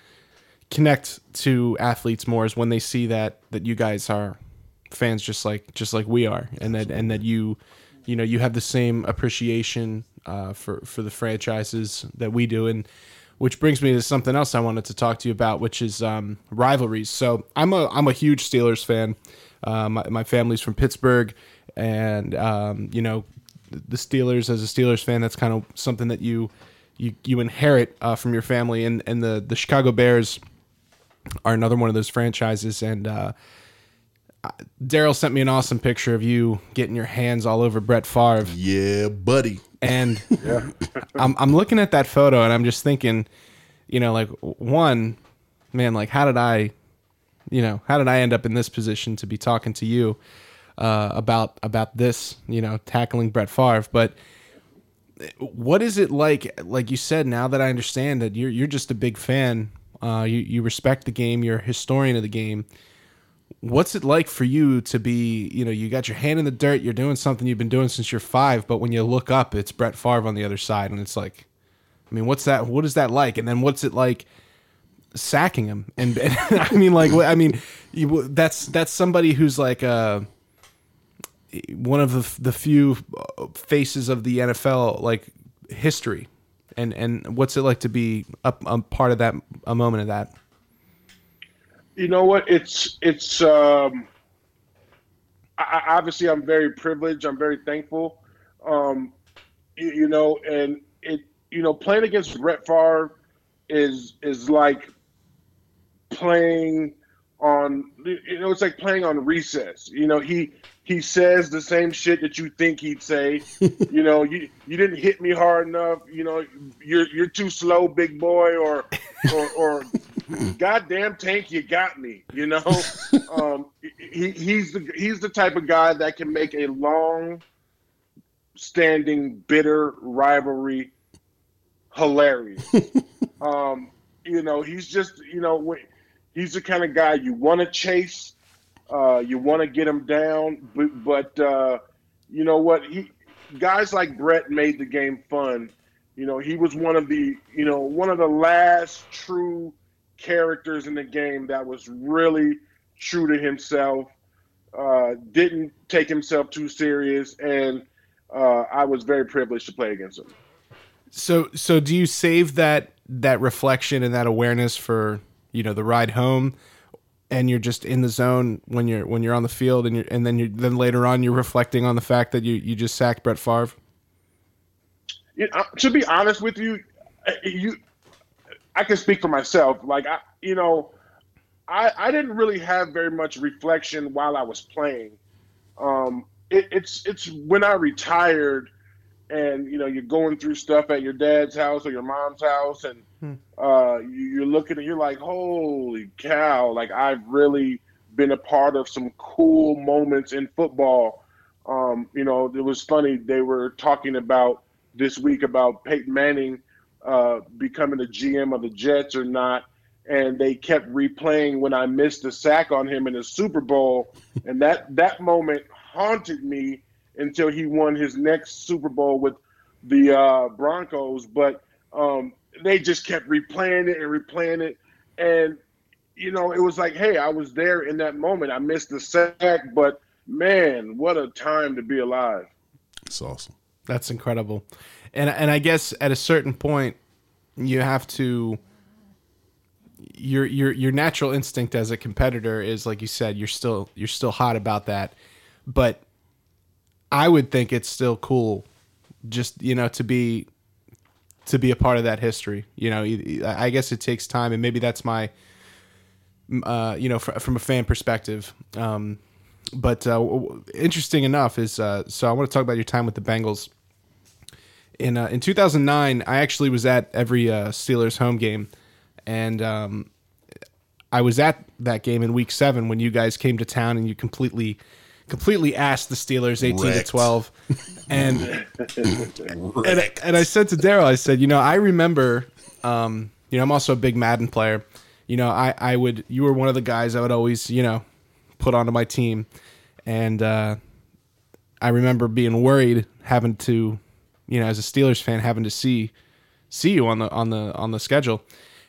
connect to athletes more is when they see that that you guys are fans just like just like we are, and that and that you you know you have the same appreciation uh, for for the franchises that we do, and which brings me to something else I wanted to talk to you about, which is um, rivalries. So I'm a I'm a huge Steelers fan. Uh, my, my family's from Pittsburgh, and um, you know, the Steelers. As a Steelers fan, that's kind of something that you you you inherit uh, from your family. And and the the Chicago Bears are another one of those franchises. And uh, Daryl sent me an awesome picture of you getting your hands all over Brett Favre. Yeah, buddy. And yeah. I'm I'm looking at that photo and I'm just thinking, you know, like one, man, like how did I you know, how did I end up in this position to be talking to you uh, about about this, you know, tackling Brett Favre? But what is it like? Like you said, now that I understand that you're you're just a big fan, uh, you you respect the game, you're a historian of the game. What's it like for you to be, you know, you got your hand in the dirt, you're doing something you've been doing since you're five, but when you look up, it's Brett Favre on the other side, and it's like, I mean, what's that? What is that like? And then what's it like? sacking him. And, and I mean, like, I mean, you, that's that's somebody who's like uh, one of the the few faces of the NFL like history. And and what's it like to be a, a part of that a moment of that? You know what? It's it's um, I, obviously I'm very privileged. I'm very thankful. Um, you, you know, and it you know playing against Brett Favre is is like playing on you know it's like playing on recess you know he he says the same shit that you think he'd say. You know you you didn't hit me hard enough. You know you're you're too slow big boy or or, or goddamn tank you got me you know? Um, he, he's the he's the type of guy that can make a long standing bitter rivalry hilarious. Um, you know he's just you know he's the kind of guy you want to chase. Uh, you want to get him down, but, but uh, you know what? He guys like Brett made the game fun. You know, he was one of the you know one of the last true characters in the game that was really true to himself. Uh, didn't take himself too serious, and uh, I was very privileged to play against him. So, so do you save that that reflection and that awareness for you know the ride home and you're just in the zone when you're when you're on the field, and you and then you then later on you're reflecting on the fact that you you just sacked Brett Favre. You know, to be honest with you, you I can speak for myself. Like I, you know, I I didn't really have very much reflection while I was playing. Um, it, it's it's when I retired, and you know you're going through stuff at your dad's house or your mom's house, and hmm. uh, you, are looking and you're like, holy cow! Like I've really been a part of some cool moments in football. Um, you know, it was funny. They were talking about this week about Peyton Manning uh, becoming the GM of the Jets or not. And they kept replaying when I missed the sack on him in the Super Bowl, and that that moment haunted me until he won his next Super Bowl with the uh, Broncos. But um, they just kept replaying it and replaying it, and you know it was like, hey, I was there in that moment. I missed the sack, but man, what a time to be alive! That's awesome. That's incredible and and I guess at a certain point you have to your your your natural instinct as a competitor is like you said you're still you're still hot about that but I would think it's still cool just you know to be to be a part of that history you know I guess it takes time and maybe that's my uh, you know from a fan perspective um, but uh, interesting enough is uh, so I want to talk about your time with the Bengals. In uh, in 2009, I actually was at every uh, Steelers home game, and um, I was at that game in Week Seven when you guys came to town and you completely completely asked the Steelers 18 Wrecked. to 12 and and, and, I said to Daryl I said you know I remember um, you know I'm also a big Madden player. You know I I would you were one of the guys I would always you know put onto my team. And uh, I remember being worried having to you know, as a Steelers fan, having to see see you on the on the on the schedule.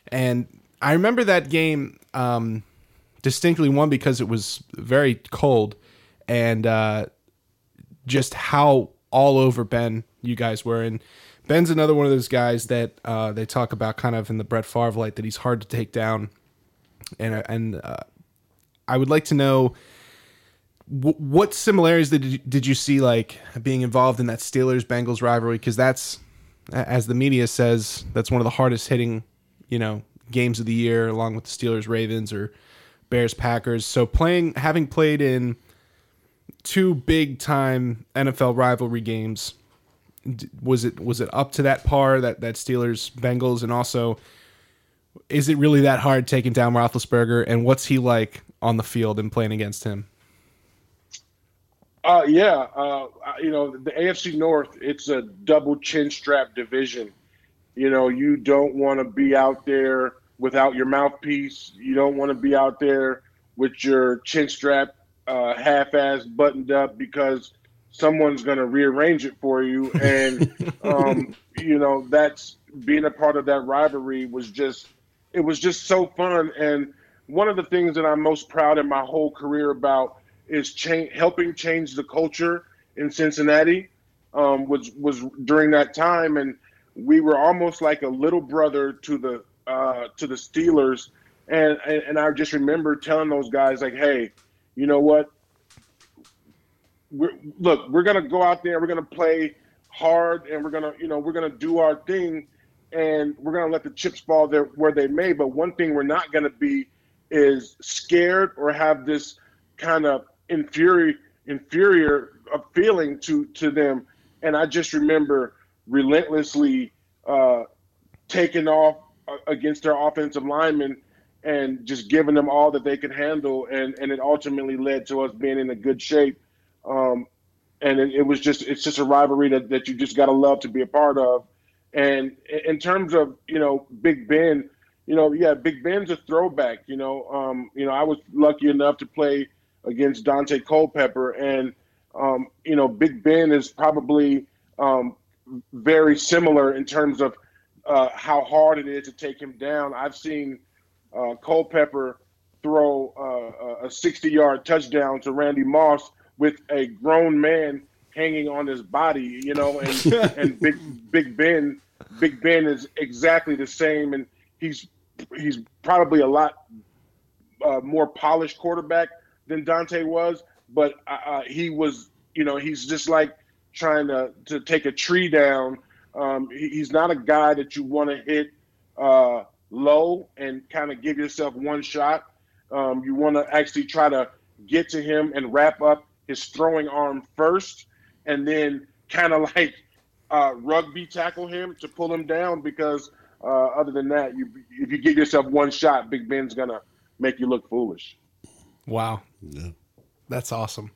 And I remember that game um, distinctly one because it was very cold and uh, just how all over Ben you guys were. And Ben's another one of those guys that uh, they talk about kind of in the Brett Favre light that he's hard to take down. And and uh, I would like to know what similarities did you, did you see like being involved in that Steelers Bengals rivalry? Because that's, as the media says, that's one of the hardest hitting, you know, games of the year, along with the Steelers Ravens or Bears Packers. So playing, having played in two big time NFL rivalry games, was it was it up to that par that that Steelers Bengals, and also is it really that hard taking down Roethlisberger? And what's he like on the field and playing against him? Uh, yeah, uh, you know the AFC North. It's a double chin strap division. You know, you don't want to be out there without your mouthpiece. You don't want to be out there with your chin strap uh, half-ass buttoned up because someone's going to rearrange it for you. And um, you know, that's being a part of that rivalry was just it was just so fun. And one of the things that I'm most proud in my whole career about is cha- helping change the culture in Cincinnati. Um, was was during that time, and we were almost like a little brother to the uh, to the Steelers. And, and and I just remember telling those guys like, hey, you know what? We're, look, we're gonna go out there, we're gonna play hard, and we're gonna you know we're gonna do our thing, and we're gonna let the chips fall there where they may. But one thing we're not gonna be is scared or have this kind of inferior inferior feeling to to them. And I just remember relentlessly uh, taking off uh, against their offensive linemen and just giving them all that they could handle. And, and it ultimately led to us being in a good shape. Um, and it, it, was just, it's just a rivalry that, that you just got to love to be a part of. And in terms of, you know, Big Ben, you know, yeah, Big Ben's a throwback, you know, um, you know, I was lucky enough to play against Daunte Culpepper. And, um, you know, Big Ben is probably um, very similar in terms of uh, how hard it is to take him down. I've seen uh, Culpepper throw uh, a 60 yard touchdown to Randy Moss with a grown man hanging on his body, you know, and, and Big, Big Ben. Big Ben is exactly the same, and he's he's probably a lot uh, more polished quarterback than Daunte was, but uh, uh, he was, you know, he's just like trying to to take a tree down. Um, he, he's not a guy that you want to hit uh, low and kind of give yourself one shot. Um, you want to actually try to get to him and wrap up his throwing arm first, and then kind of like uh, rugby tackle him to pull him down because uh, other than that, you if you give yourself one shot, Big Ben's gonna make you look foolish. Wow, Yeah. that's awesome.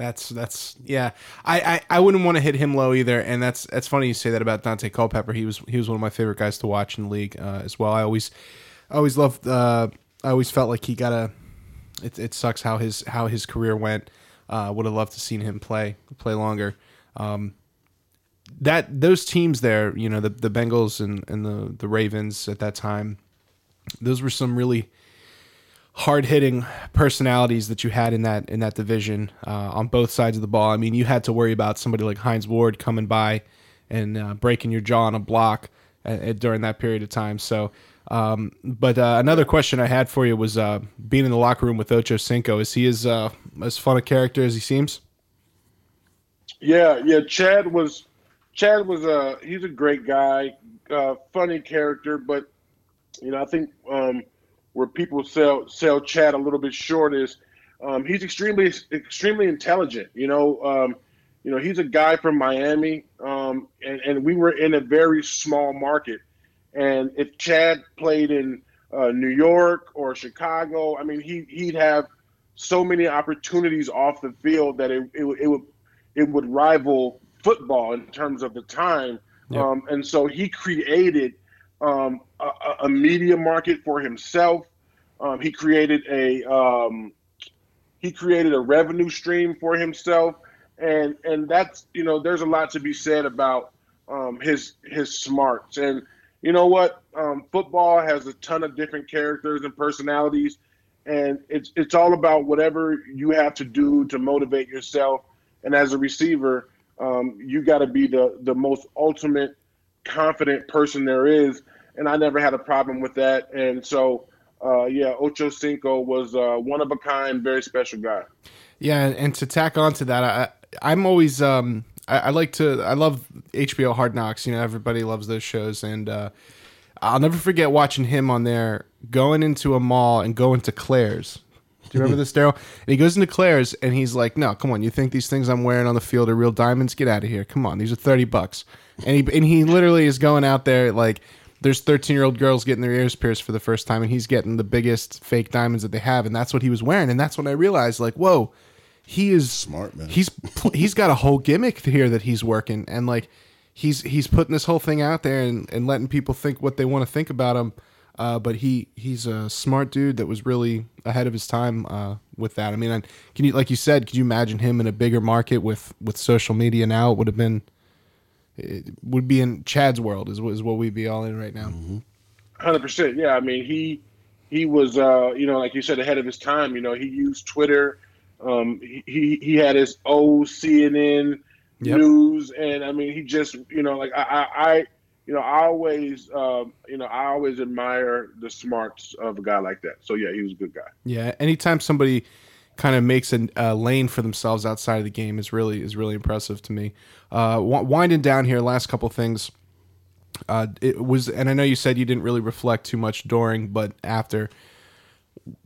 That's that's yeah. I, I, I wouldn't want to hit him low either, and that's that's funny you say that about Daunte Culpepper. He was he was one of my favorite guys to watch in the league uh, as well. I always I always loved. Uh, I always felt like he got a. It, it sucks how his how his career went. Uh, would have loved to seen him play play longer. Um, that those teams there, you know, the the Bengals and, and the the Ravens at that time, those were some really hard hitting personalities that you had in that in that division uh, on both sides of the ball. I mean, you had to worry about somebody like Hines Ward coming by and uh, breaking your jaw on a block at, during that period of time. So, um, but uh, another question I had for you was uh, being in the locker room with Ocho Cinco. Is he as uh, as fun a character as he seems? Yeah, yeah. Chad was Chad was a he's a great guy, uh, funny character, but you know I think um, where people sell sell Chad a little bit short is um, he's extremely extremely intelligent. You know, um, you know he's a guy from Miami, um, and and we were in a very small market, and if Chad played in uh, New York or Chicago, I mean he he'd have so many opportunities off the field that it, it, it would it would rival football in terms of the time. Yep. Um, and so he created um, a, a, media market for himself. Um, he created a um, he created a revenue stream for himself, and and that's you know there's a lot to be said about um, his his smarts. And you know what, um, football has a ton of different characters and personalities, and it's it's all about whatever you have to do to motivate yourself. And as a receiver, um, you got to be the the most ultimate confident person there is and I never had a problem with that. And so, uh, yeah, Ocho Cinco was uh, one of a kind, very special guy. Yeah, and to tack on to that, I, I'm always um, I, I, like to I love HBO Hard Knocks. You know, everybody loves those shows, and uh, I'll never forget watching him on there going into a mall and going to Claire's. Do you remember this, Daryl? And he goes into Claire's and he's like, "No, come on! You think these things I'm wearing on the field are real diamonds? Get out of here! Come on, these are thirty bucks." And he and he literally is going out there like there's 13 year old girls getting their ears pierced for the first time, and he's getting the biggest fake diamonds that they have, and that's what he was wearing, and that's when I realized, like, whoa, he is smart man. He's he's got a whole gimmick here that he's working, and like he's he's putting this whole thing out there and, and letting people think what they want to think about him. Uh, but he he's a smart dude that was really ahead of his time uh, with that. I mean, can you like you said, could you imagine him in a bigger market with with social media now? It would have been it would be in Chad's world is, is what we'd be all in right now. 100 mm-hmm. percent. Yeah, I mean he he was uh, you know like you said ahead of his time. You know he used Twitter. Um, he he had his OCNN yep. news, and I mean he just you know like I I, I you know I always um, you know I always admire the smarts of a guy like that. So yeah, he was a good guy. Yeah, anytime somebody kind of makes a, a, lane for themselves outside of the game is really is really impressive to me. Uh, winding down here, last couple things. Uh, it was, and I know you said you didn't really reflect too much during, but after.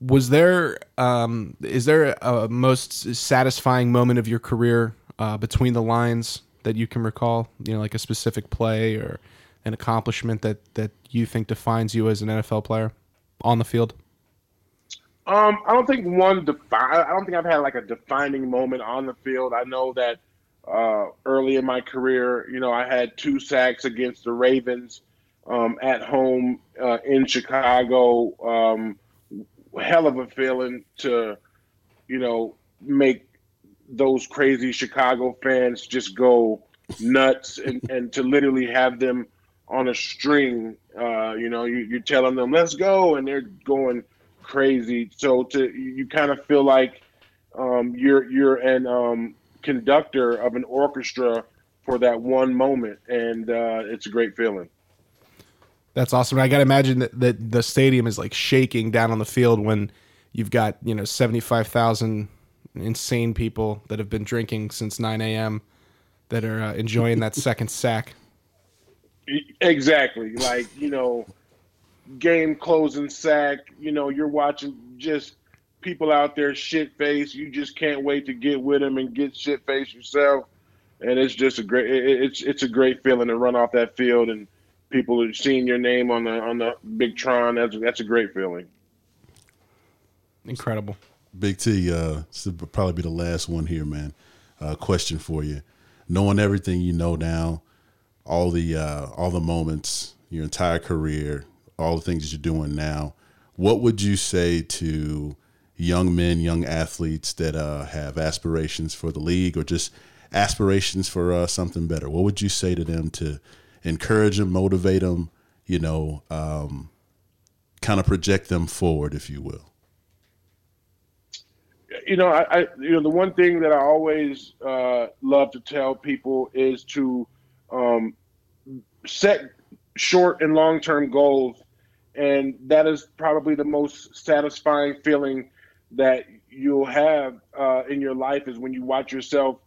Was there um, is there a most satisfying moment of your career uh, between the lines that you can recall? You know, like a specific play or an accomplishment that that you think defines you as an NFL player on the field. Um, I don't think one define. I don't think I've had like a defining moment on the field. I know that uh, early in my career, you know, I had two sacks against the Ravens um, at home uh, in Chicago. Um, hell of a feeling to, you know, make those crazy Chicago fans just go nuts and, and to literally have them on a string. Uh, you know, you, you're telling them, let's go, and they're going crazy. So to you kind of feel like um, you're you're an um, conductor of an orchestra for that one moment, and uh, it's a great feeling. That's awesome. I got to imagine that, that the stadium is like shaking down on the field when you've got you know seventy five thousand insane people that have been drinking since nine a.m. that are uh, enjoying that second sack. Exactly, like you know, game closing sack. You know, you're watching just people out there shit face. You just can't wait to get with them and get shit face yourself. And it's just a great. It's it's a great feeling to run off that field and people are seeing your name on the on the big Tron. That's that's a great feeling. Incredible. Big T, uh, this will probably be the last one here, man. Uh, question for you: Knowing everything you know now, all the uh, all the moments, your entire career, all the things that you're doing now, what would you say to young men, young athletes that uh, have aspirations for the league or just aspirations for uh, something better? What would you say to them to encourage them, motivate them, you know, um, kind of project them forward, if you will? You know, I, I you know the one thing that I always uh, love to tell people is to um, set short and long term goals, and that is probably the most satisfying feeling that you'll have uh, in your life is when you watch yourself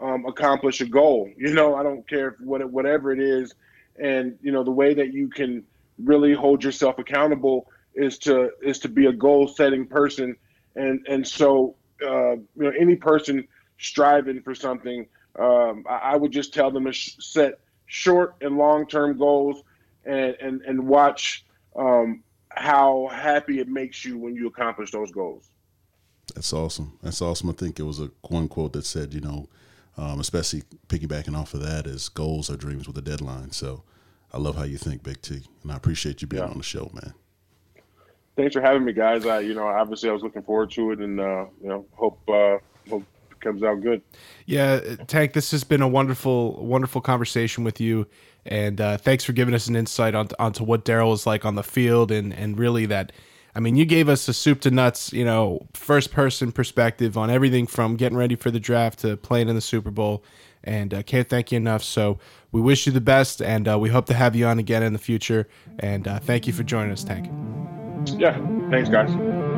um, accomplish a goal. You know, I don't care what whatever it is and you know the way that you can really hold yourself accountable is to is to be a goal setting person and and so uh, you know any person striving for something um, I, I, would just tell them to sh- set short and long term goals and and and watch um, how happy it makes you when you accomplish those goals that's awesome that's awesome i think it was a one quote that said you know um, especially piggybacking off of that is goals are dreams with a deadline. So I love how you think, Big T, and I appreciate you being yeah. on the show, man. Thanks for having me, guys. I, you know, obviously I was looking forward to it, and uh, you know, hope uh, hope it comes out good. Yeah, Tank, this has been a wonderful, wonderful conversation with you, and uh, thanks for giving us an insight on, onto what Daryl was like on the field, and and really that I mean, you gave us a soup to nuts, you know, first person perspective on everything from getting ready for the draft to playing in the Super Bowl. And uh, can't thank you enough. So we wish you the best, and uh, we hope to have you on again in the future. And uh, thank you for joining us, Tank. Yeah, thanks, guys.